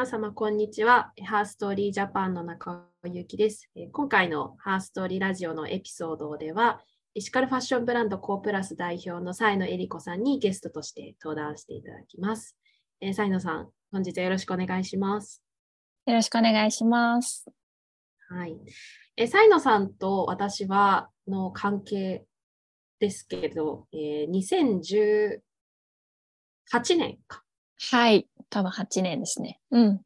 皆様、こんにちは。ハーストーリージャパンの中尾ゆきです。今回のハーストーリーラジオのエピソードでは、エシカルファッションブランドコープラス代表のサイノエリコさんにゲストとして登壇していただきます。えー、サイノさん、本日はよろしくお願いします。よろしくお願いします。はい。えー、サイノさんと私はの関係ですけど、えー、2018年か。はい。多分8年ですね。うん。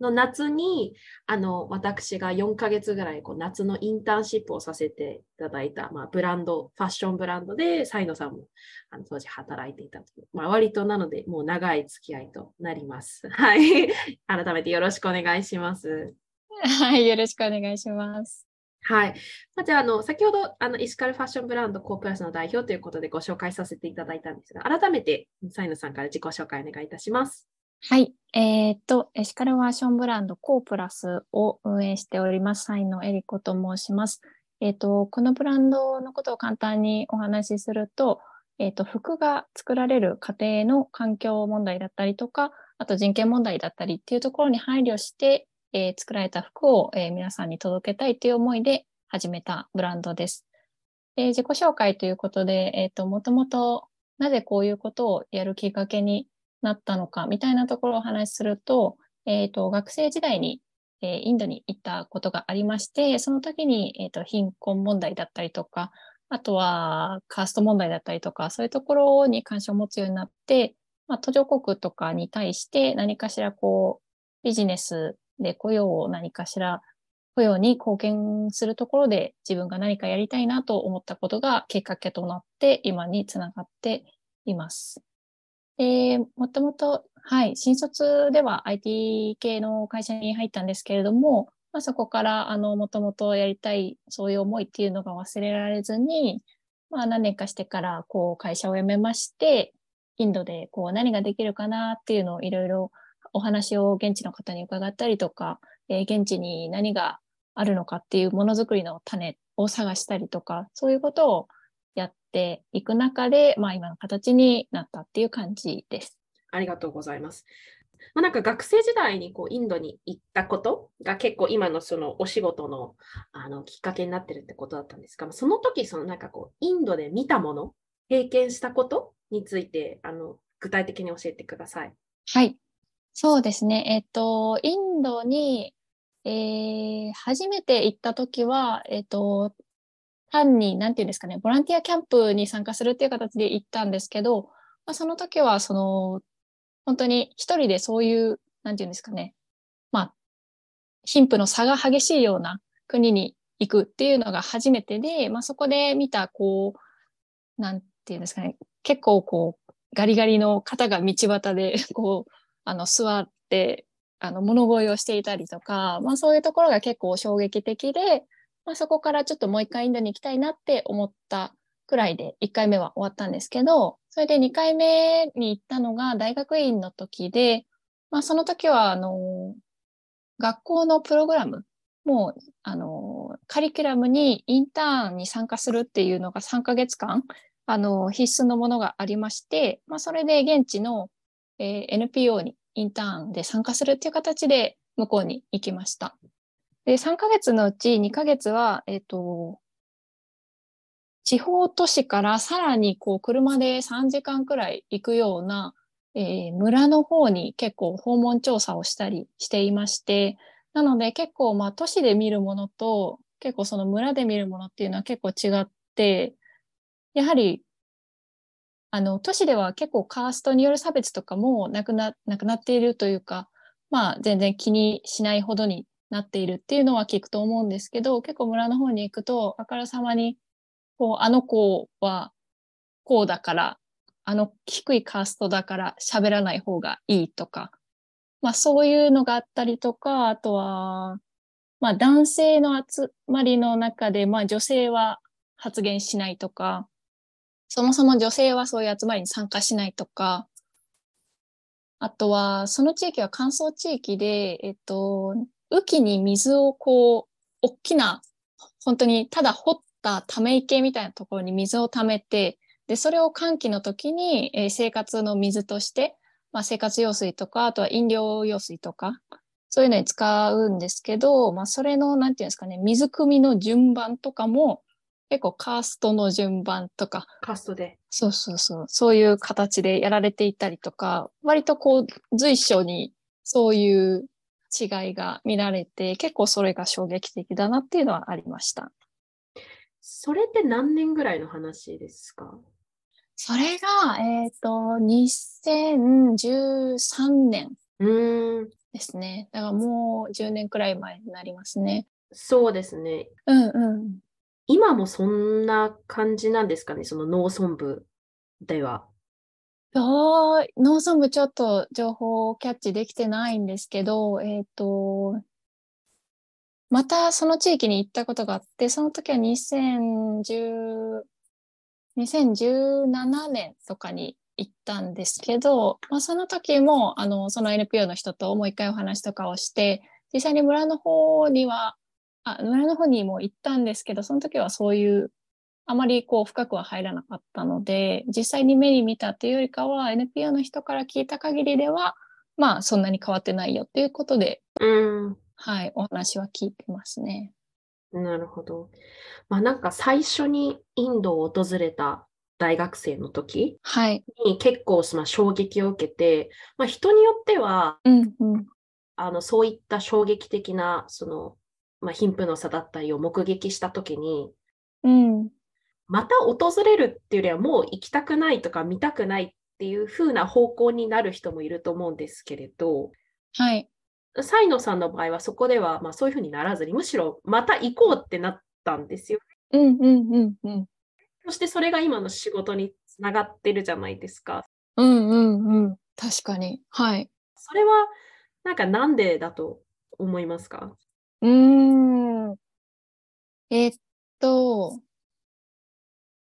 の夏に、あの、私が4ヶ月ぐらい、こう、夏のインターンシップをさせていただいた、まあ、ブランド、ファッションブランドで、サイノさんも、あの、当時働いていたという、まあ、割となので、もう長い付き合いとなります。はい。改めてよろしくお願いします。はい、よろしくお願いします。はい。まあ、じゃあ、あの、先ほど、あの、イスカルファッションブランドコープラスの代表ということでご紹介させていただいたんですが、改めて、サイノさんから自己紹介お願いいたします。はい。えー、っと、エシカルファッションブランドコープラスを運営しております、サイノエリコと申します。えー、っと、このブランドのことを簡単にお話しすると、えー、っと、服が作られる過程の環境問題だったりとか、あと人権問題だったりっていうところに配慮して、えー、作られた服を、えー、皆さんに届けたいという思いで始めたブランドです。で自己紹介ということで、えっ、ー、と、もともとなぜこういうことをやるきっかけになったのかみたいなところをお話しすると、えっ、ー、と、学生時代に、えー、インドに行ったことがありまして、その時に、えっ、と、貧困問題だったりとか、あとはカースト問題だったりとか、そういうところに関心を持つようになって、まあ、途上国とかに対して何かしらこう、ビジネスで雇用を何かしら雇用に貢献するところで自分が何かやりたいなと思ったことがきっかけとなって今につながっています。で、もともと、はい、新卒では IT 系の会社に入ったんですけれども、まあ、そこから、あの、もともとやりたい、そういう思いっていうのが忘れられずに、まあ、何年かしてから、こう、会社を辞めまして、インドで、こう、何ができるかなっていうのをいろいろお話を現地の方に伺ったりとか、えー、現地に何があるのかっていうものづくりの種を探したりとか、そういうことをやっていく中で、まあ今の形になったっていう感じです。ありがとうございます。まあ、なんか学生時代にこうインドに行ったことが結構今のそのお仕事のあのきっかけになってるってことだったんですが、その時そのなんかこうインドで見たもの、経験したことについてあの具体的に教えてください。はい。そうですね。えっ、と、インドにえー、初めて行った時は、えっ、と、単に、なんていうんですかね、ボランティアキャンプに参加するっていう形で行ったんですけど、まあ、その時は、その、本当に一人でそういう、なんていうんですかね、まあ、貧富の差が激しいような国に行くっていうのが初めてで、まあ、そこで見た、こう、なんていうんですかね、結構こう、ガリガリの方が道端で、こう、あの、座って、あの物乞いをしていたりとか、まあ、そういうところが結構衝撃的で、まあ、そこからちょっともう一回インドに行きたいなって思ったくらいで1回目は終わったんですけど、それで2回目に行ったのが大学院の時で、まあ、その時はあの学校のプログラムもうあのカリキュラムにインターンに参加するっていうのが3ヶ月間あの必須のものがありまして、まあ、それで現地の、えー、NPO にインターンで参加するっていう形で向こうに行きました。で、3ヶ月のうち2ヶ月は、えっ、ー、と、地方都市からさらにこう車で3時間くらい行くような、えー、村の方に結構訪問調査をしたりしていまして、なので結構まあ都市で見るものと結構その村で見るものっていうのは結構違って、やはりあの、都市では結構カーストによる差別とかもなくな、なくなっているというか、まあ全然気にしないほどになっているっていうのは聞くと思うんですけど、結構村の方に行くと、あからさまに、こう、あの子はこうだから、あの低いカーストだから喋らない方がいいとか、まあそういうのがあったりとか、あとは、まあ男性の集まりの中で、まあ女性は発言しないとか、そもそも女性はそういう集まりに参加しないとか、あとは、その地域は乾燥地域で、えっと、雨季に水をこう、大きな、本当にただ掘ったため池みたいなところに水を溜めて、で、それを寒気の時に、えー、生活の水として、まあ、生活用水とか、あとは飲料用水とか、そういうのに使うんですけど、まあ、それの、なんていうんですかね、水汲みの順番とかも、結構カーストの順番とか、カーストで。そうそうそう、そういう形でやられていたりとか、割とこう、随所にそういう違いが見られて、結構それが衝撃的だなっていうのはありました。それって何年ぐらいの話ですか？それが、えっ、と、2013年ですね。だからもう10年くらい前になりますね。そうですね。うんうん。今もそんな感じなんですかね、その農村部では。農村部ちょっと情報をキャッチできてないんですけど、えっ、と、またその地域に行ったことがあって、その時は2010 2017年とかに行ったんですけど、まあ、その時もあのその NPO の人ともう一回お話とかをして実際に村の方にはあ村の方にも行ったんですけどその時はそういうあまりこう深くは入らなかったので実際に目に見たっていうよりかは NPO の人から聞いた限りではまあそんなに変わってないよっていうことで、うん、はい、お話は聞いてますね。なるほど。まあなんか最初にインドを訪れた大学生の時はい。に結構まあ衝撃を受けて、まあ、人によってはうんうん。あのそういった衝撃的なその、まあ、貧富の差だったりを目撃した時にうん。また訪れるっていうよりはもう行きたくないとか見たくないっていう風な方向になる人もいると思うんですけれど、はい。サイノさんの場合はそこではまあそういう風にならずにむしろまた行こうってなったんですよ。うんうんうんうん。そしてそれが今の仕事につながってるじゃないですか。うんうんうん。確かに。はい。それはなんかなんでだと思いますか？うーん。えっと、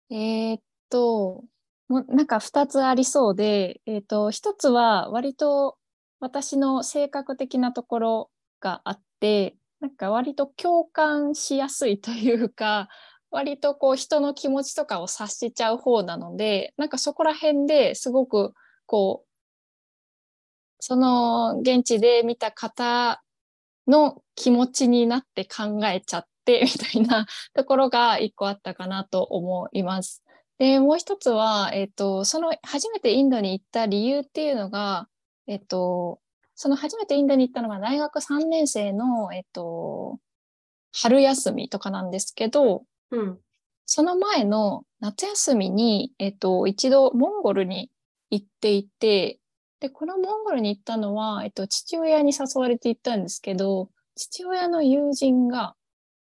えっと、もなんか二つありそうで、えっと、一つは割と私の性格的なところがあって、なんか割と共感しやすいというか、割とこう人の気持ちとかを察しちゃう方なので、なんかそこら辺ですごくこう、その現地で見た方の気持ちになって考えちゃって みたいなところが一個あったかなと思います。で、もう一つは、えっ、と、その初めてインドに行った理由っていうのが、えっ、と、その初めてインドに行ったのが大学3年生の、えっ、と、春休みとかなんですけど、うん。その前の夏休みに、えっと、一度モンゴルに行っていて、で、このモンゴルに行ったのは、えっと、父親に誘われて行ったんですけど、父親の友人が、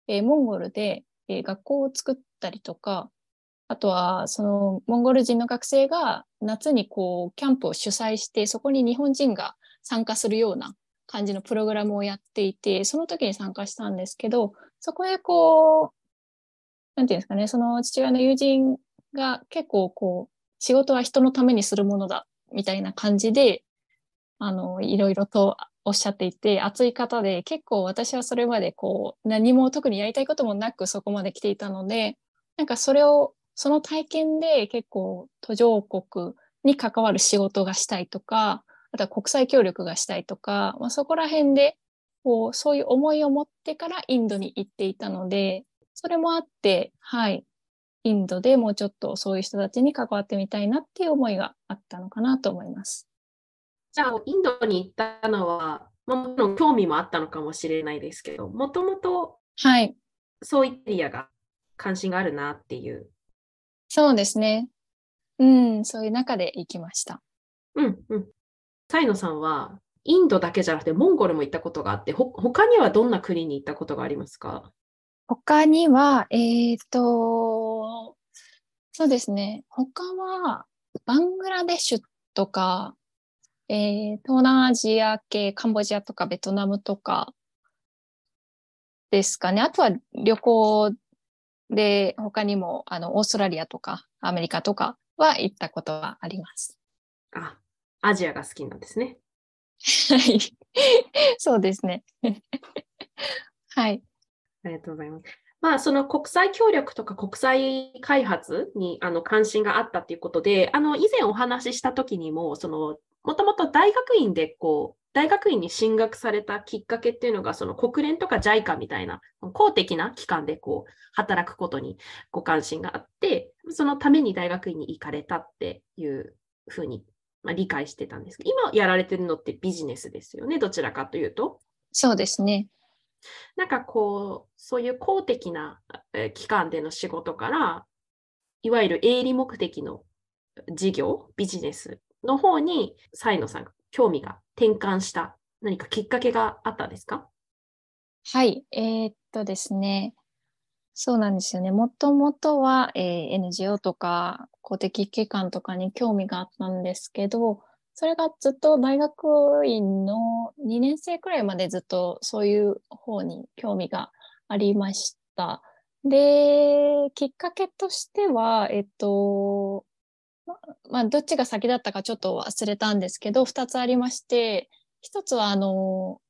えーモンゴルで、えー学校を作ったりとか、あとは、その、モンゴル人の学生が夏にこう、キャンプを主催して、そこに日本人が参加するような感じのプログラムをやっていて、その時に参加したんですけど、そこへこう、なんていうんですかね、その父親の友人が結構こう、仕事は人のためにするものだ、みたいな感じで、あの、いろいろとおっしゃっていて、熱い方で、結構私はそれまでこう、何も特にやりたいこともなくそこまで来ていたので、なんかそれを、その体験で結構途上国に関わる仕事がしたいとか、あとは国際協力がしたいとか、まあ、そこら辺で、こう、そういう思いを持ってからインドに行っていたので、それもあって、はい。インドでもうちょっとそういう人たちに関わってみたいなっていう思いがあったのかなと思います。じゃあ、インドに行ったのは、まあ、もちろん興味もあったのかもしれないですけど、もともとはい。そういったエリアが関心があるなっていう。そうですね。うん、そういう中で行きました。うんうん。サイノさんは、インドだけじゃなくて、モンゴルも行ったことがあって、ほ他にはどんな国に行ったことがありますか？他には、えっ、と、そうですね。他は、バングラデシュとか、えー東南アジア系、カンボジアとかベトナムとかですかね。あとは旅行で他にもあのオーストラリアとかアメリカとかは行ったことはあります。あ、アジアが好きなんですね。はい。そうですね。はい。ありがとうございます。まあ、その国際協力とか国際開発にあの関心があったということで、あの以前お話しした時にも、そのもともと大学院でこう、大学院に進学されたきっかけっていうのが、その国連とか JICA みたいな公的な機関でこう働くことにご関心があって、そのために大学院に行かれたっていうふうに、まあ、理解してたんですけど、今やられてるのってビジネスですよね、どちらかというと。そうですね。なんかこう、そういう公的な機関での仕事から、いわゆる営利目的の事業、ビジネスの方に、サイノさんが興味が転換した何かきっかけがあったんですか？はい、えー、っとですね、そうなんですよね。もともとは、えー、NGO とか公的機関とかに興味があったんですけど、それがずっと大学院の2年生くらいまでずっとそういう方に興味がありました。で、きっかけとしては、えっと、まあ、どっちが先だったかちょっと忘れたんですけど、2つありまして、1つは、あの、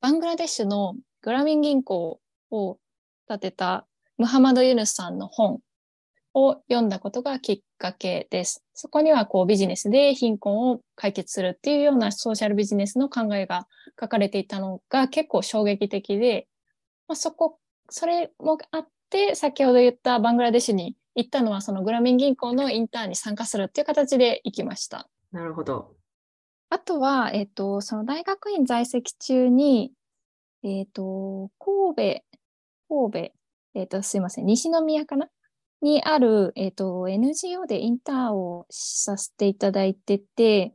バングラデシュのグラミン銀行を建てたムハマド・ユヌスさんの本を読んだことがきっかけです。そこにはこうビジネスで貧困を解決するっていうようなソーシャルビジネスの考えが書かれていたのが結構衝撃的で、まあ、そこ、それもあって、先ほど言ったバングラデシュに行ったのはそのグラミン銀行のインターンに参加するっていう形で行きました。なるほど。あとは、えっ、ー、と、その大学院在籍中に、えっ、ー、と、神戸、神戸、えっ、ー、と、すいません、西宮かな？にある、えっ、と、NGO でインターンをさせていただいてて、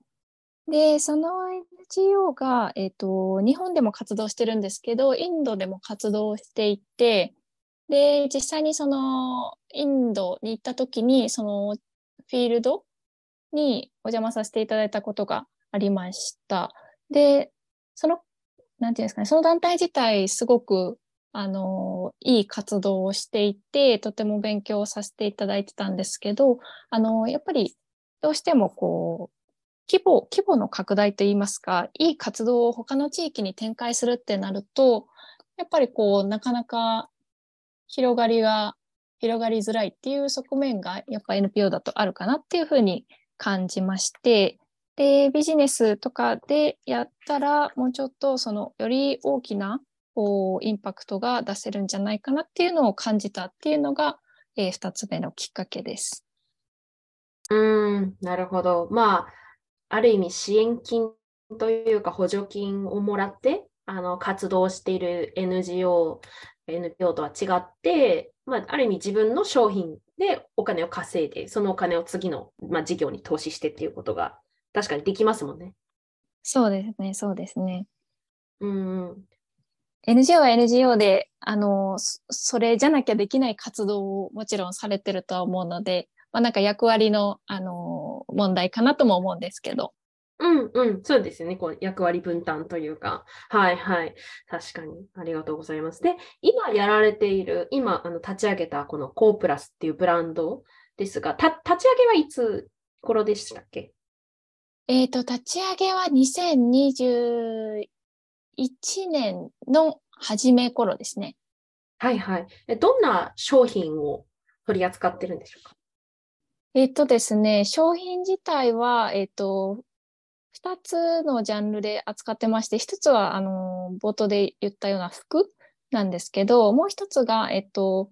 で、その NGO が、えっ、と、日本でも活動してるんですけど、インドでも活動していて、で、実際にその、インドに行った時に、その、フィールドにお邪魔させていただいたことがありました。で、その、なんていうんですかね、その団体自体、すごく、あの、いい活動をしていて、とても勉強させていただいてたんですけど、あの、やっぱり、どうしてもこう、規模、規模の拡大といいますか、いい活動を他の地域に展開するってなると、やっぱりこう、なかなか広がりが、広がりづらいっていう側面がやっぱ NPO だとあるかなっていうふうに感じまして、で、ビジネスとかでやったら、もうちょっとそのより大きなこうインパクトが出せるんじゃないかなっていうのを感じたっていうのが、えー、2つ目のきっかけです。うん、なるほど。まあ、ある意味支援金というか補助金をもらってあの活動している NGO NPO とは違って、まあ、ある意味自分の商品でお金を稼いで、そのお金を次の、まあ、事業に投資してっていうことが確かにできますもんね。そうですね、そうですね。うん。NGO は NGO で、あの、それじゃなきゃできない活動をもちろんされてるとは思うので、まあ、なんか役割の、あの、問題かなとも思うんですけど。うんうん、そうですよね。こう役割分担というか。はいはい。確かに。ありがとうございます。で、今やられている、今あの立ち上げたこのコープラスっていうブランドですが、た立ち上げはいつ頃でしたっけ？えっ、ー、と、立ち上げは2021年の初め頃ですね。はいはい。どんな商品を取り扱ってるんでしょうか？えっ、ー、とですね、商品自体は、えっ、ー、と、2つのジャンルで扱ってまして、1つは、あの、冒頭で言ったような服なんですけど、もう1つが、えっと、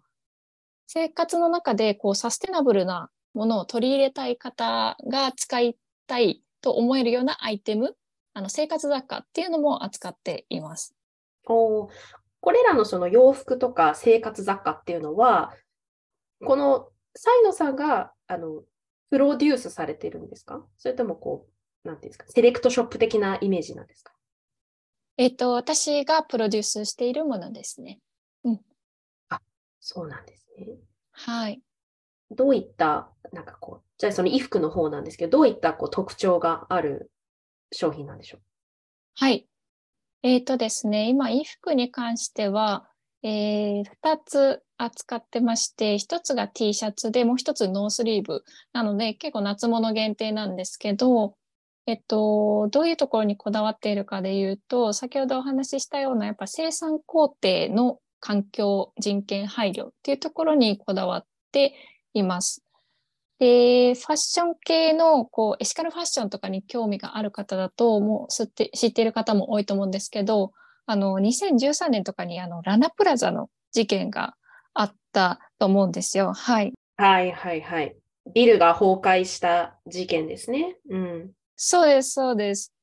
生活の中でこうサステナブルなものを取り入れたい方が使いたいと思えるようなアイテム、あの生活雑貨っていうのも扱っています。おこれらのその洋服とか生活雑貨っていうのは、このサイノさんがあのプロデュースされてるんですか？それともこうなんていうんですか、セレクトショップ的なイメージなんですか？えっと、私がプロデュースしているものですね。うん。あ、そうなんですね。はい。どういった、なんかこう、じゃあその衣服の方なんですけど、どういったこう特徴がある商品なんでしょう？はい。えっ、ー、とですね、今、衣服に関しては、えー、2つ扱ってまして、1つが T シャツで、もう1つノースリーブなので、結構夏物限定なんですけど、えっと、どういうところにこだわっているかでいうと、先ほどお話ししたようなやっぱ生産工程の環境、人権配慮っていうところにこだわっています。で、ファッション系のこうエシカルファッションとかに興味がある方だと、もう知って知っている方も多いと思うんですけど、あの、2013年とかにあのラナプラザの事件があったと思うんですよ。はい。はいはいはい。ビルが崩壊した事件ですね。うん。そうです、そうです。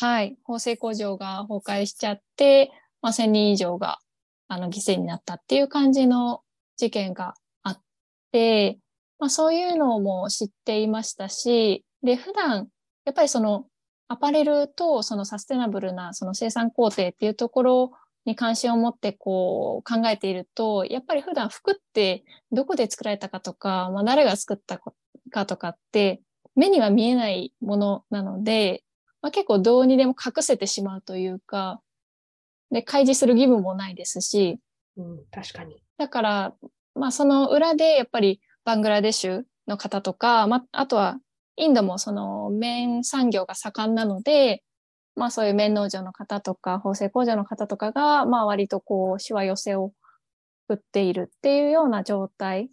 はい。縫製工場が崩壊しちゃって、まあ、1000人以上があの犠牲になったっていう感じの事件があって、まあ、そういうのも知っていましたし、で、普段、やっぱりそのアパレルとそのサステナブルなその生産工程っていうところに関心を持ってこう考えていると、やっぱり普段服ってどこで作られたかとか、まあ、誰が作ったかとかって目には見えないものなので、まあ、結構どうにでも隠せてしまうというか、で、開示する義務もないですし、うん、確かに。だから、まあその裏でやっぱりバングラデシュの方とか、まあ、とはインドもその綿産業が盛んなので、まあそういう綿農場の方とか、縫製工場の方とかが、まあ割とこう、しわ寄せを振っているっていうような状態っ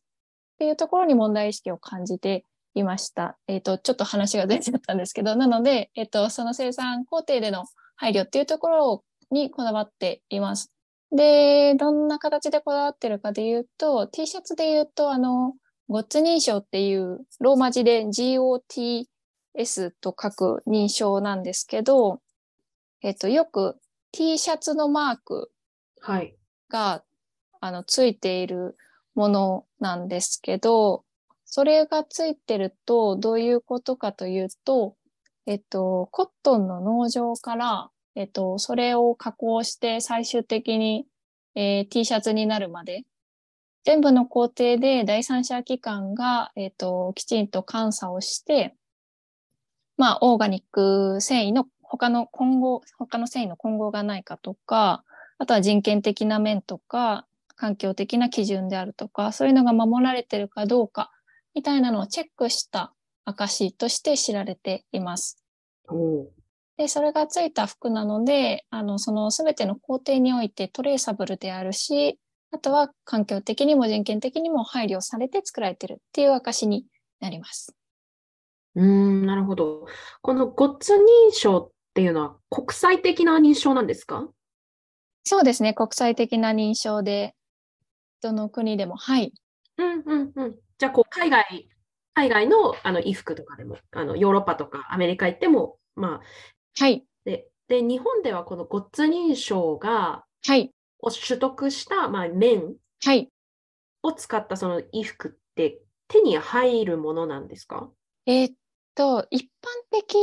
ていうところに問題意識を感じていました。えっ、ー、と、ちょっと話が出ちゃったんですけど、なので、えっ、ー、と、その生産工程での配慮っていうところにこだわっています。で、どんな形でこだわってるかで言うと、T シャツで言うと、あの、ゴッツ認証っていうローマ字で GOTS と書く認証なんですけど、えっと、よく T シャツのマークが、はい、あのついているものなんですけど、それがついてるとどういうことかというと、えっと、コットンの農場から、えっと、それを加工して最終的に、えー、T シャツになるまで、全部の工程で第三者機関が、えっと、きちんと監査をして、まあ、オーガニック繊維の他の混合、他の繊維の混合がないかとか、あとは人権的な面とか、環境的な基準であるとか、そういうのが守られてるかどうか、みたいなのをチェックした証として知られています。で、それがついた服なので、あの、そのすべての工程においてトレーサブルであるし、あとは環境的にも人権的にも配慮されて作られてるっていう証になります。うん、なるほど。このゴッツ認証っていうのは国際的な認証なんですか？そうですね。国際的な認証で、どの国でも、はい。うんうんうん。じゃあ、こう、海外、海外のあの衣服とかでも、あのヨーロッパとかアメリカ行っても、まあ、はい。で、で日本ではこのゴッツ認証が、はい。を取得した、まあ、綿はい。を使ったその衣服って手に入るものなんですか？えー、っと、一般的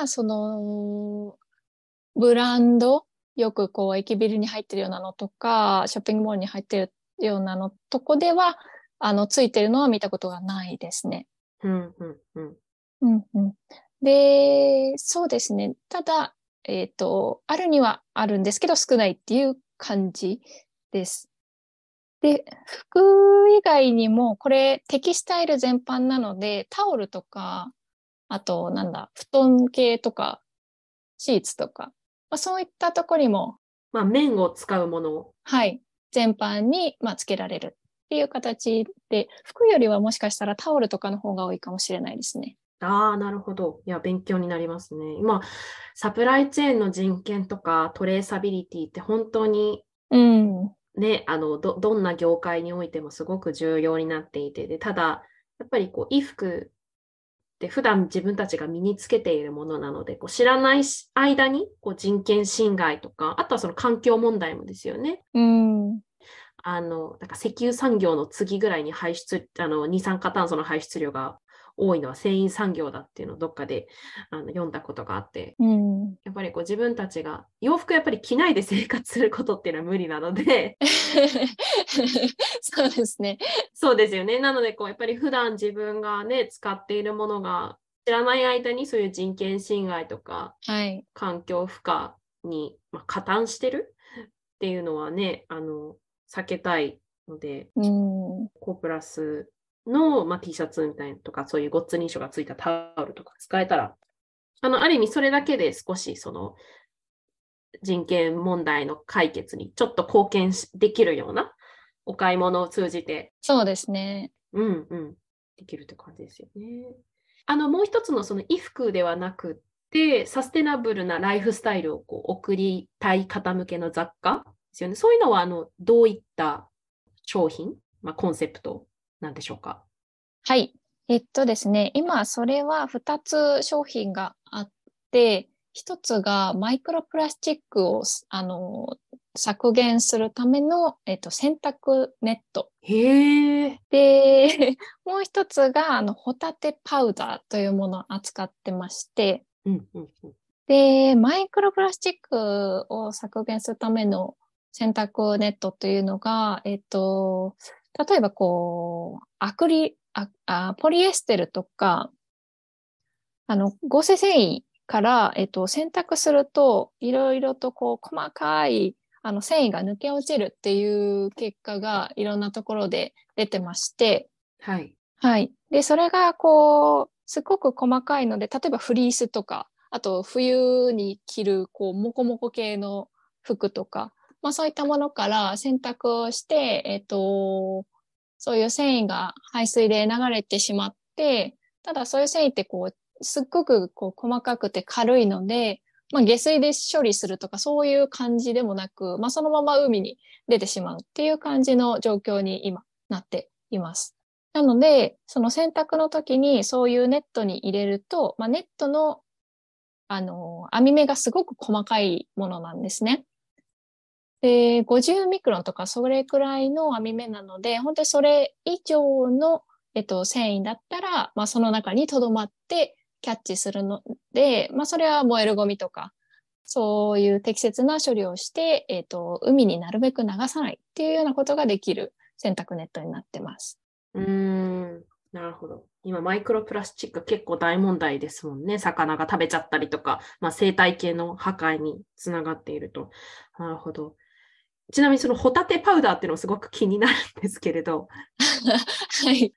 な、その、ブランド、よくこう、駅ビルに入ってるようなのとか、ショッピングモールに入ってるようなのとこでは、あの、ついてるのは見たことがないですね。うん、うん、うん。うんうん、で、そうですね。ただ、えっ、ー、と、あるにはあるんですけど、少ないっていう感じです。で、服以外にも、これテキスタイル全般なので、タオルとか、あと、なんだ、布団系とか、シーツとか、まあ、そういったところにも、まあ、面を使うものはい、全般に、まあ、つけられるっていう形で、服よりはもしかしたらタオルとかの方が多いかもしれないですね。ああ、なるほど。いや、勉強になりますね。今、サプライチェーンの人権とかトレーサビリティって本当に、うん、ね、あのど、どんな業界においてもすごく重要になっていて、でただ、やっぱりこう衣服って普段自分たちが身につけているものなので、こう知らない間にこう人権侵害とか、あとはその環境問題もですよね。うん、あのなんか石油産業の次ぐらいに排出あの二酸化炭素の排出量が多いのは繊維産業だっていうのをどっかであの読んだことがあって、うん、やっぱりこう自分たちが洋服やっぱり着ないで生活することっていうのは無理なので。そうですね。そうですよね。なのでこうやっぱり普段自分がね使っているものが知らない間にそういう人権侵害とか、はい、環境負荷に、まあ、加担してるっていうのはねあの避けたいので、うん、コープラスの、まあ、T シャツみたいなとか、そういうゴッツ認証がついたタオルとか使えたら、あの、ある意味それだけで少しその人権問題の解決にちょっと貢献できるようなお買い物を通じて。そうですね。うんうん。できるって感じですよね。あの、もう一つのその衣服ではなくて、サステナブルなライフスタイルをこう送りたい方向けの雑貨ですよね。そういうのは、あの、どういった商品、まあ、コンセプトなんでしょうか？はい。えっとですね、今それは2つ商品があって、1つがマイクロプラスチックをあの削減するための、えっと、洗濯ネット。へえ。で、もう1つがあのホタテパウダーというものを扱ってまして、うんうんうん、で、マイクロプラスチックを削減するための洗濯ネットというのが、えっと、例えばこう、アクリ、ああポリエステルとか、あの、合成繊維から、えっと、洗濯すると、いろいろとこう、細かい、あの、繊維が抜け落ちるっていう結果がいろんなところで出てまして、はい。はい。で、それがこう、すごく細かいので、例えばフリースとか、あと冬に着る、こう、モコモコ系の服とか、まあそういったものから洗濯をして、えっと、そういう繊維が排水で流れてしまって、ただそういう繊維ってこう、すっごくこう細かくて軽いので、まあ、下水で処理するとかそういう感じでもなく、まあ、そのまま海に出てしまうっていう感じの状況に今なっています。なので、その洗濯の時にそういうネットに入れると、まあ、ネットのあの網目がすごく細かいものなんですね。で、50ミクロンとかそれくらいの網目なので、本当にそれ以上の、えっと、繊維だったら、まあ、その中に留まってキャッチするので、まあ、それは燃えるゴミとか、そういう適切な処理をして、えっと、海になるべく流さないっていうようなことができる洗濯ネットになってます。うん、なるほど。今、マイクロプラスチック結構大問題ですもんね。魚が食べちゃったりとか、まあ、生態系の破壊につながっていると。なるほど。ちなみにそのホタテパウダーっていうのすごく気になるんですけれど、はい。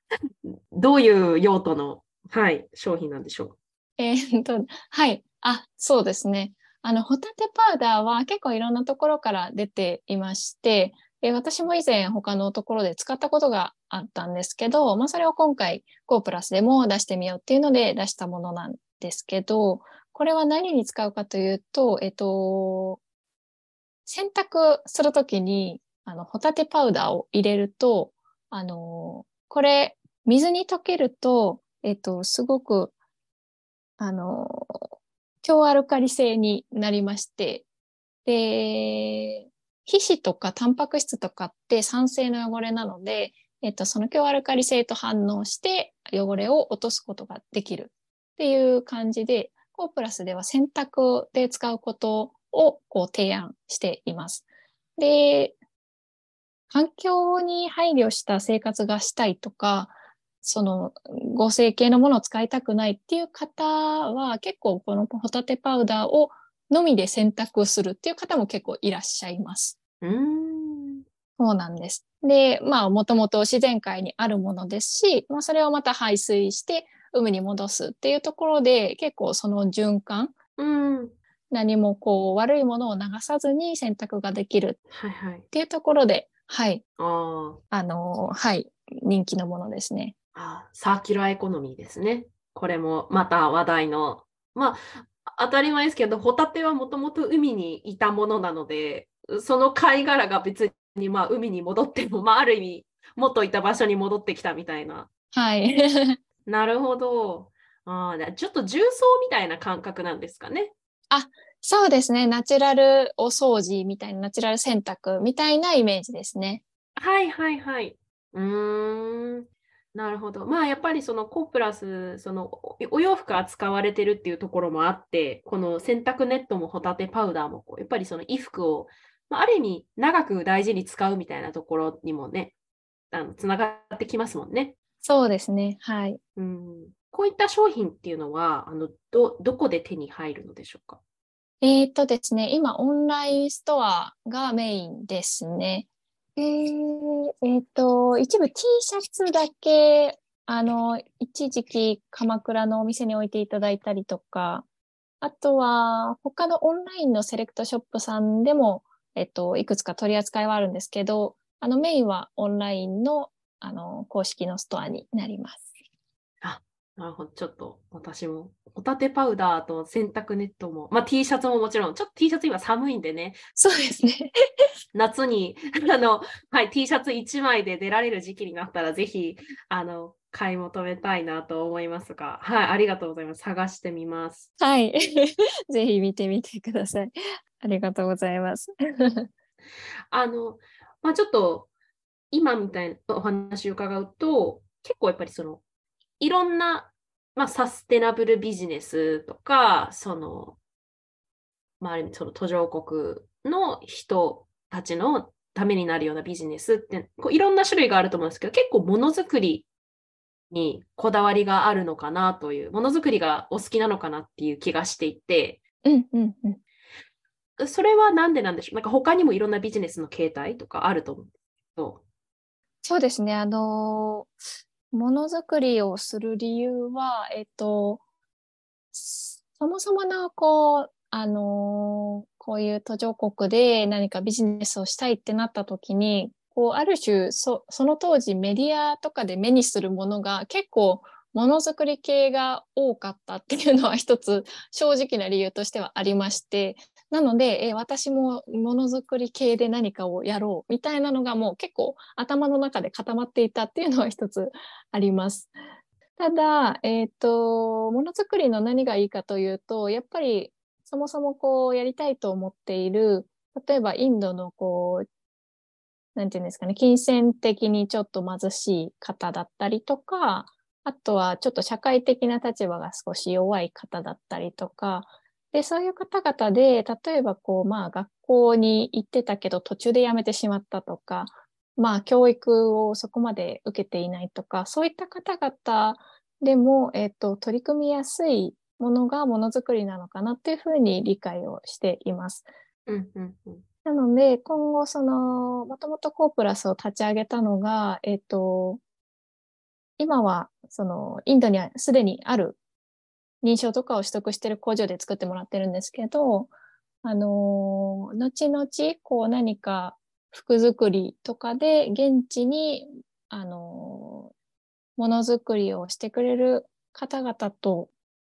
どういう用途の、はい、商品なんでしょう？えー、っと、はい。あ、そうですね。あの、ホタテパウダーは結構いろんなところから出ていまして、え私も以前他のところで使ったことがあったんですけど、まあ、それを今回 Go プラスでも出してみようっていうので出したものなんですけど、これは何に使うかというと、えっと、洗濯するときに、あの、ホタテパウダーを入れると、あの、これ、水に溶けると、えっと、すごく、あの、強アルカリ性になりまして、で、皮脂とかタンパク質とかって酸性の汚れなので、えっと、その強アルカリ性と反応して汚れを落とすことができるっていう感じで、コープラスでは洗濯で使うことをこう提案しています。で、環境に配慮した生活がしたいとか、その合成系のものを使いたくないっていう方は結構このホタテパウダーをのみで選択するっていう方も結構いらっしゃいます。うんそうなんです。で、まあもともと自然界にあるものですし、まあ、それをまた排水して海に戻すっていうところで結構その循環、うん、何もこう悪いものを流さずに洗濯ができるっていうところで、はい、はい、あの、はい、人気のものですね。あサーキュラーエコノミーですね。これもまた話題の。まあ、当たり前ですけど、ホタテはもともと海にいたものなので、その貝殻が別にまあ海に戻っても、まあ、ある意味、元いた場所に戻ってきたみたいな。はい。なるほど。あちょっと重曹みたいな感覚なんですかね。あ、そうですね。ナチュラルお掃除みたいな、ナチュラル洗濯みたいなイメージですね。はいはいはい。うーん。なるほど。まあやっぱりそのコープラス、そのお洋服扱われてるっていうところもあって、この洗濯ネットもホタテパウダーもやっぱりその衣服を、まあ、ある意味長く大事に使うみたいなところにもね、あのつながってきますもんね。そうですね。はい。うんこういった商品っていうのは、あのどどこで手に入るのでしょうか？えっとですね、今オンラインストアがメインですね。えー、えー、と、一部 T シャツだけ、あの、一時期鎌倉のお店に置いていただいたりとか、あとは他のオンラインのセレクトショップさんでも、えっと、いくつか取り扱いはあるんですけど、あのメインはオンラインのあの公式のストアになります。なるほど。ちょっと私も、ホタテパウダーと洗濯ネットも、まあ T シャツももちろん、ちょっと T シャツ今寒いんでね、そうですね。夏に あの、はい、T シャツ1枚で出られる時期になったら、ぜひ、あの、買い求めたいなと思いますが、はい、ありがとうございます。探してみます。はい。ぜひ見てみてください。ありがとうございます。あの、まあちょっと、今みたいなお話を伺うと、結構やっぱりその、いろんな、まあ、サステナブルビジネスとか、その、まあ、ある意味その途上国の人たちのためになるようなビジネスって、こういろんな種類があると思うんですけど、結構ものづくりにこだわりがあるのかなという、ものづくりがお好きなのかなっていう気がしていて、うんうんうん。それはなんでなんでしょう？なんか他にもいろんなビジネスの形態とかあると思うんですけど、そうですね。あの、ものづくりをする理由は、えっと、そもそもの、こう、あの、こういう途上国で何かビジネスをしたいってなった時に、こう、ある種、そその当時メディアとかで目にするものが結構、ものづくり系が多かったっていうのは一つ正直な理由としてはありまして、なので、え私もものづくり系で何かをやろうみたいなのがもう結構頭の中で固まっていたっていうのは一つあります。ただ、えっ、と、ものづくりの何がいいかというと、やっぱりそもそもこうやりたいと思っている、例えばインドのこう、なんていうんですかね、金銭的にちょっと貧しい方だったりとか、あとはちょっと社会的な立場が少し弱い方だったりとか、で、そういう方々で、例えばこう、まあ学校に行ってたけど途中で辞めてしまったとか、まあ教育をそこまで受けていないとか、そういった方々でも、えっ、と、取り組みやすいものがものづくりなのかなっていうふうに理解をしています。うんうんうん。なので、今後、その、もともとコープラスを立ち上げたのが、えっ、と、今は、その、インドにはすでにある認証とかを取得している工場で作ってもらってるんですけど、あのー後々、こう何か服作りとかで現地に、あのーものづくりをしてくれる方々と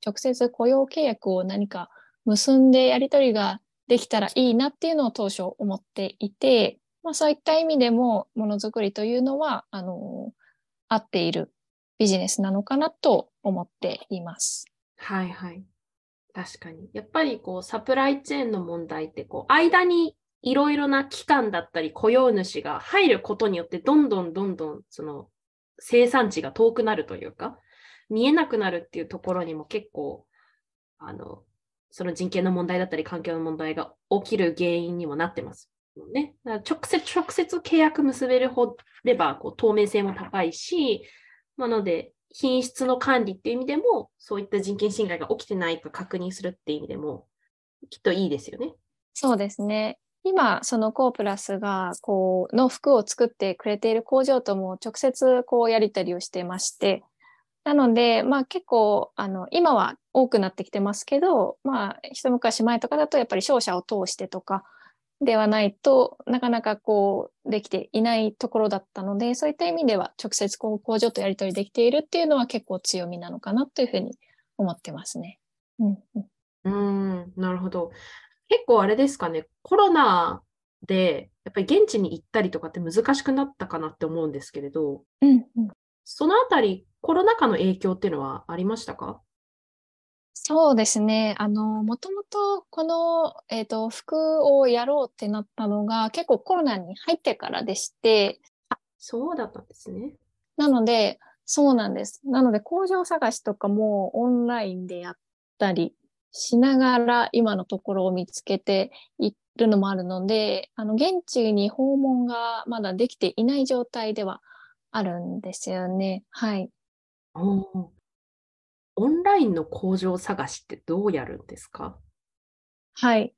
直接雇用契約を何か結んでやり取りができたらいいなっていうのを当初思っていて、まあそういった意味でもものづくりというのは、あの合っているビジネスなのかなと思っています。はいはい。確かに。やっぱりこう、サプライチェーンの問題って、こう、間にいろいろな機関だったり雇用主が入ることによって、どんどんどんどん、その、生産地が遠くなるというか、見えなくなるっていうところにも結構、あの、その人権の問題だったり環境の問題が起きる原因にもなってますもんね。だから直接、直接契約結べるほれば、こう、透明性も高いし、なので、品質の管理っていう意味でも、そういった人権侵害が起きてないか確認するっていう意味でも、きっといいですよね。そうですね。今、そのコープラスが、こう、の服を作ってくれている工場とも直接、こう、やり取りをしてまして、なので、まあ結構、あの、今は多くなってきてますけど、まあ、一昔前とかだと、やっぱり商社を通してとか、ではないとなかなかこうできていないところだったのでそういった意味では直接工場とやり取りできているっていうのは結構強みなのかなというふうに思ってますね。うんうん、うーん、なるほど。結構あれですかね、コロナでやっぱり現地に行ったりとかって難しくなったかなって思うんですけれど、うんうん、そのあたりコロナ禍の影響っていうのはありましたか？そうですね。あの、もともとこの、えっ、と、服をやろうってなったのが結構コロナに入ってからでして、そうだったんですね。なので、そうなんです。なので、工場探しとかもオンラインでやったりしながら今のところを見つけているのもあるので、あの、現地に訪問がまだできていない状態ではあるんですよね。はい。オンラインの工場探しってどうやるんですか？はい。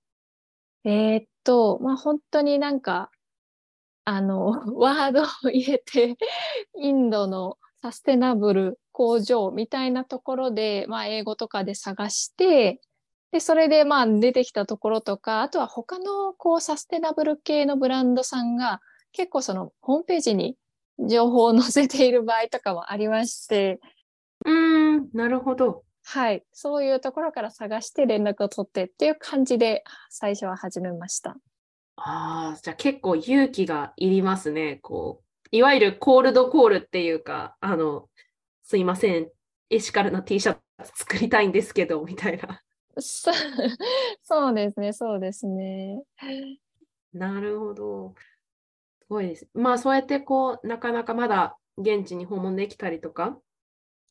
えーっと、まあ、本当になんか、あの、ワードを入れて、インドのサステナブル工場みたいなところで、まあ、英語とかで探して、で、それでまあ出てきたところとか、あとは他のこうサステナブル系のブランドさんが結構そのホームページに情報を載せている場合とかもありまして、うーん、なるほど。はい。そういうところから探して連絡を取ってっていう感じで最初は始めました。ああ、じゃあ結構勇気がいりますね。こう、いわゆるコールドコールっていうか、あの、すいません、エシカルな T シャツ作りたいんですけど、みたいな。そそうですね、そうですね。なるほど。すごいです。まあ、そうやってこう、なかなかまだ現地に訪問できたりとか、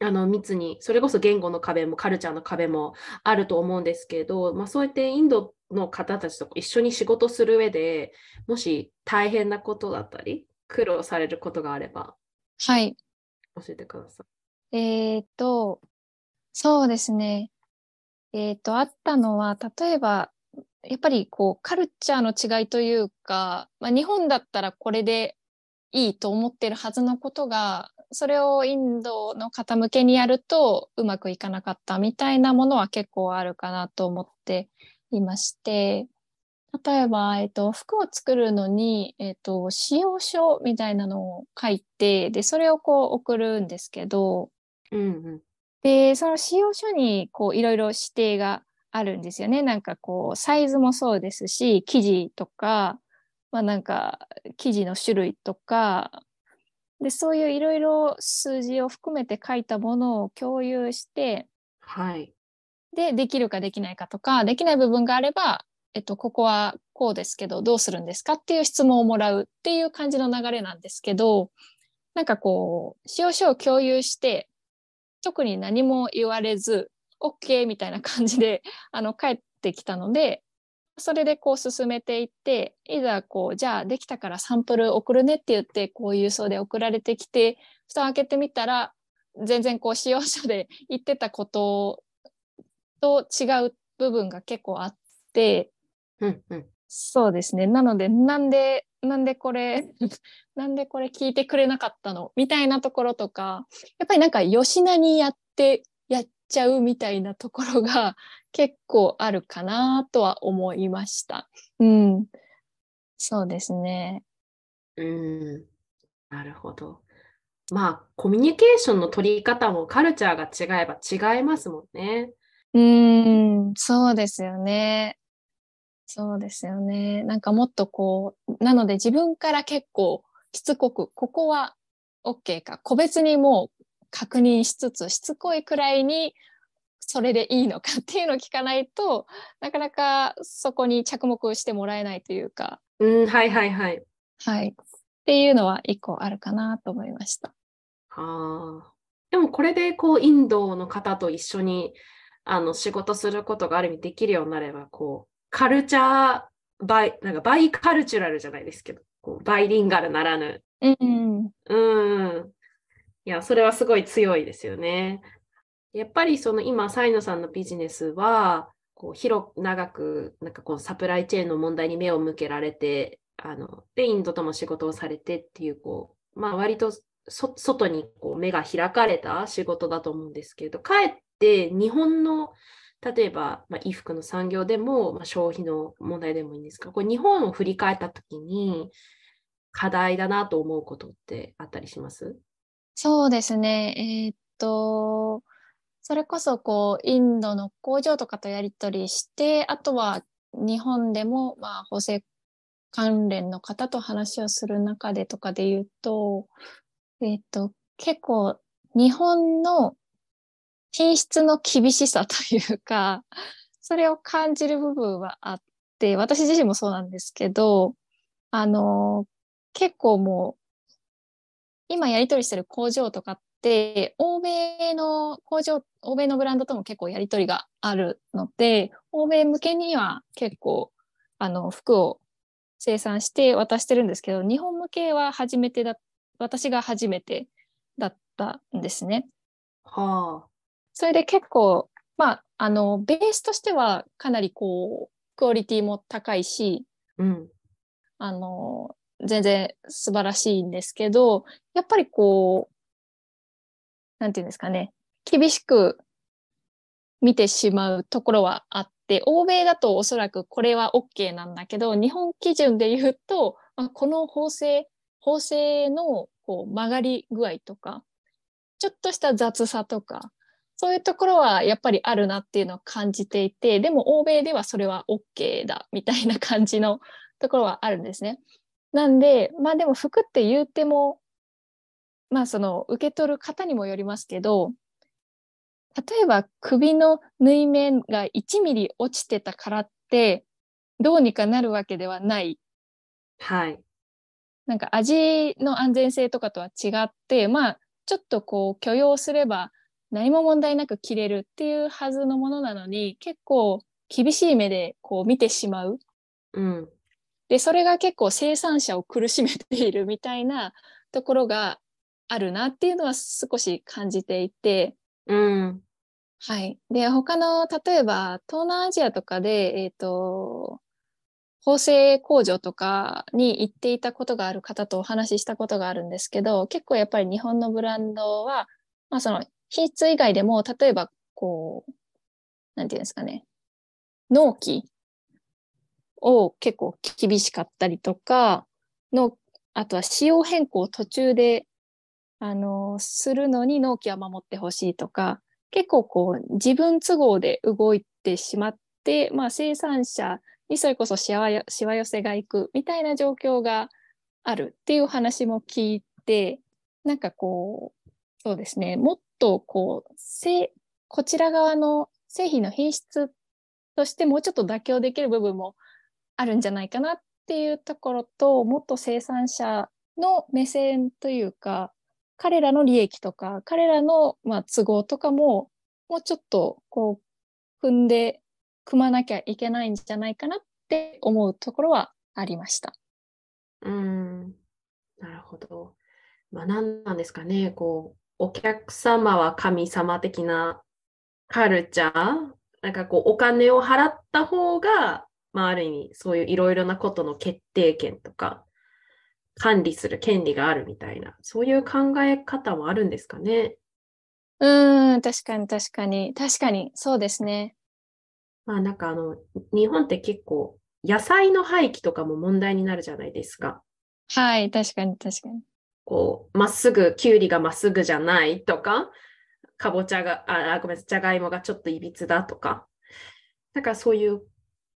あの密に、それこそ言語の壁もカルチャーの壁もあると思うんですけど、まあ、そうやってインドの方たちと一緒に仕事する上でもし大変なことだったり、苦労されることがあれば、はい。教えてくださえーっと、そうですね。えーっと、あったのは、例えば、やっぱりこう、カルチャーの違いというか、まあ、日本だったらこれでいいと思ってるはずのことが、それをインドの方向けにやるとうまくいかなかったみたいなものは結構あるかなと思っていまして、例えば、えっと、服を作るのに、えっと、使用書みたいなのを書いて、で、それをこう送るんですけど、い。うんうん。で、その使用書にこういろいろ指定があるんですよね。なんかこうサイズもそうですし、生地とか、まあなんか生地の種類とか、で、そういういろいろ数字を含めて書いたものを共有して、はい。で、できるかできないかとか、できない部分があれば、えっと、ここはこうですけど、どうするんですかっていう質問をもらうっていう感じの流れなんですけど、なんかこう、使用書を共有して、特に何も言われず、OK みたいな感じで、あの、帰ってきたので、それでこう進めていって、いざこう、じゃあできたからサンプル送るねって言って、こう郵送で送られてきて、蓋を開けてみたら、全然こう使用書で 言ってたことと違う部分が結構あって、うんうん。そうですね。なので、なんで、なんでこれ、なんでこれ聞いてくれなかったの？みたいなところとか、やっぱりなんか吉名にやって、やっちゃうみたいなところが 結構あるかなとは思いました。うん。そうですね。うん。なるほど。まあ、コミュニケーションの取り方もカルチャーが違えば違いますもんね。うーん、そうですよね。そうですよね。なんかもっとこう、なので自分から結構しつこく、ここは OK か、個別にもう確認しつつ、しつこいくらいにそれでいいのかっていうのを聞かないとなかなかそこに着目してもらえないというか、うん、はいはいはい。はい。っていうのは一個あるかなと思いました。ああ。でもこれでこうインドの方と一緒にあの仕事することがある意味できるようになれば、こうカルチャーバイ、なんかバイカルチュラルじゃないですけど、こうバイリンガルならぬ。うん。うん。いや、それはすごい強いですよね。やっぱりその今、サイノさんのビジネスは、こう広く長く、なんかこうサプライチェーンの問題に目を向けられて、あの、で、インドとも仕事をされてっていう、こう、まあ割と外にこう目が開かれた仕事だと思うんですけれど、かえって日本の、例えば、まあ、衣服の産業でも、まあ、消費の問題でもいいんですが、これ日本を振り返ったときに、課題だなと思うことってあったりします？そうですね。えーっと、それこそこう、インドの工場とかとやり取りして、あとは日本でも、まあ、縫製関連の方と話をする中でとかで言うと、えーっと、結構日本の品質の厳しさというか、それを感じる部分はあって、私自身もそうなんですけど、あの、結構もう、今やり取りしてる工場とかって、欧米の工場、欧米のブランドとも結構やり取りがあるので、欧米向けには結構、あの、服を生産して渡してるんですけど、日本向けは初めてだ、私が初めてだったんですね。はそれで結構、まあ、あの、ベースとしてはかなりこう、クオリティも高いし、あ。うん。あの、全然素晴らしいんですけど、やっぱりこう、なんていうんですかね、厳しく見てしまうところはあって、欧米だとおそらくこれは OK なんだけど、日本基準で言うと、まこの縫製、縫製のこう曲がり具合とか、ちょっとした雑さとか、そういうところはやっぱりあるなっていうのを感じていて、でも欧米ではそれは OK だみたいな感じのところはあるんですね。なんで、まあでも服って言うても、まあその受け取る方にもよりますけど、例えば首の縫い目が1ミリ落ちてたからってどうにかなるわけではないはい。なんか味の安全性とかとは違って、まあ、ちょっとこう許容すれば何も問題なく切れるっていうはずのものなのに、結構厳しい目でこう見てしまう。うん。で、それが結構生産者を苦しめているみたいなところがあるなっていうのは少し感じていて、うん。はい。で、他の、例えば、東南アジアとかで、えっ、ー、と、縫製工場とかに行っていたことがある方とお話ししたことがあるんですけど、結構やっぱり日本のブランドは、まあその品質以外でも、例えばこう、なんていうんですかね、納期を結構厳しかったりとか、の、あとは仕様変更途中で、あの、するのに納期は守ってほしいとか、結構こう自分都合で動いてしまって、まあ生産者にそれこそしわしわ寄せがいくみたいな状況があるっていう話も聞いて、なんかこう、そうですね、もっとこう、せこちら側の製品の品質としてもうちょっと妥協できる部分もあるんじゃないかなっていうところと、もっと生産者の目線というか、彼らの利益とか、彼らのまあ都合とかも、もうちょっとこう、踏んで組まなきゃいけないんじゃないかなって思うところはありました。うん、なるほど。まあ、何なんですかね、こう、お客様は神様的なカルチャー、なんかこう、お金を払った方が、まあ、ある意味、そういういろいろなことの決定権とか、管理する権利があるみたいな、そういう考え方もあるんですかね。うん、確かに確かに。確かに、そうですね。まあなんかあの、日本って結構野菜の廃棄とかも問題になるじゃないですか。はい、確かに確かに。こう、まっすぐ、きゅうりがまっすぐじゃないとか、かぼちゃが、あ、ごめんなさい、じゃがいもがちょっといびつだとか。だからそういう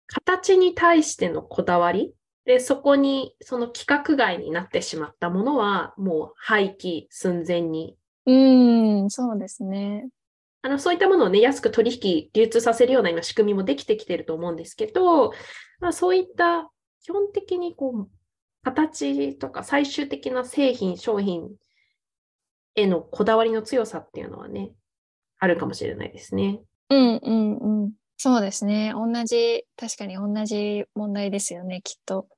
形に対してのこだわり？で、そこにその規格外になってしまったものはもう廃棄寸前に。うん、そうですね。あのそういったものをね、安く取引、流通させるような今仕組みもできてきてると思うんですけど、まあ、そういった基本的にこう、形とか最終的な製品、商品へのこだわりの強さっていうのはね、あるかもしれないですね。うんうんうん。そうですね。同じ、確かに同じ問題ですよね、きっと。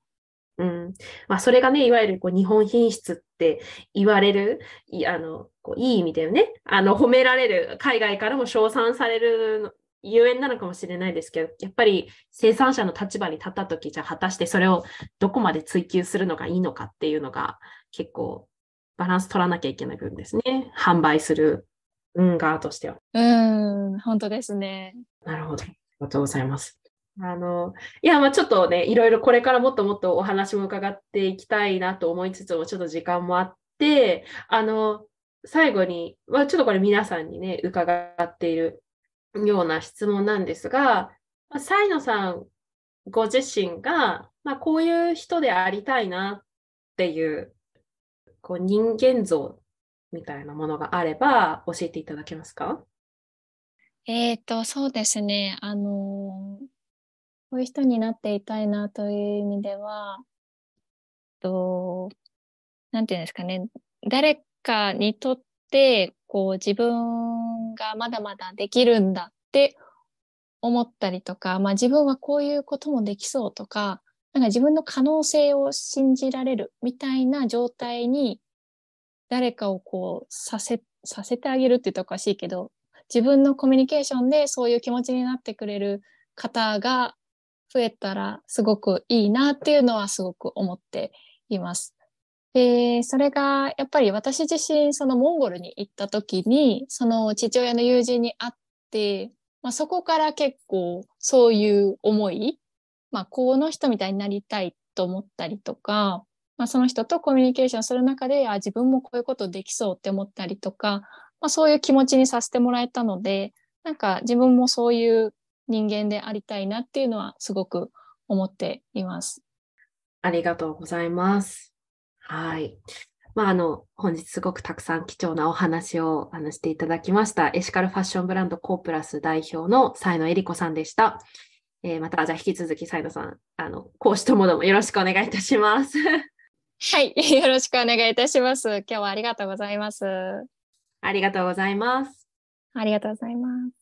うん。まあ、それがね、いわゆるこう日本品質って言われる、いあのこういい意味でね、あの褒められる、海外からも称賛されるゆえんなのかもしれないですけど、やっぱり生産者の立場に立ったとき、じゃあ果たしてそれをどこまで追求するのがいいのかっていうのが結構バランス取らなきゃいけない部分ですね。販売する運側としては。うん、本当ですね。なるほど。ありがとうございます。あの、いや、まあちょっとね、いろいろこれからもっともっとお話も伺っていきたいなと思いつつも、ちょっと時間もあって、あの、最後に、まあちょっとこれ皆さんにね、伺っているような質問なんですが、まあ、サイノさんご自身が、まあこういう人でありたいなっていう、こう人間像みたいなものがあれば教えていただけますか？えっ、と、そうですね。あのこういう人になっていたいなという意味では、と、なんていうんですかね、誰かにとって、こう自分がまだまだできるんだって思ったりとか、まあ自分はこういうこともできそうとか、なんか自分の可能性を信じられるみたいな状態に誰かをこうさせ、させてあげるって言ったらおかしいけど、自分のコミュニケーションでそういう気持ちになってくれる方が増えたらすごくいいなっていうのはすごく思っています。で、それがやっぱり私自身そのモンゴルに行った時にその父親の友人に会って、まあ、そこから結構そういう思い、まあ、この人みたいになりたいと思ったりとか、まあ、その人とコミュニケーションする中であ自分もこういうことできそうって思ったりとかまあ、そういう気持ちにさせてもらえたので、なんか自分もそういう人間でありたいなっていうのはすごく思っています。ありがとうございます。はい。まあ、あの、本日すごくたくさん貴重なお話をあのしていただきました。エシカルファッションブランドコープラス代表の才野恵里子さんでした。えー、また、じゃあ引き続き才野さん、あの、講師ともどもよろしくお願いいたします。はい、よろしくお願いいたします。今日はありがとうございます。ありがとうございます。ありがとうございます。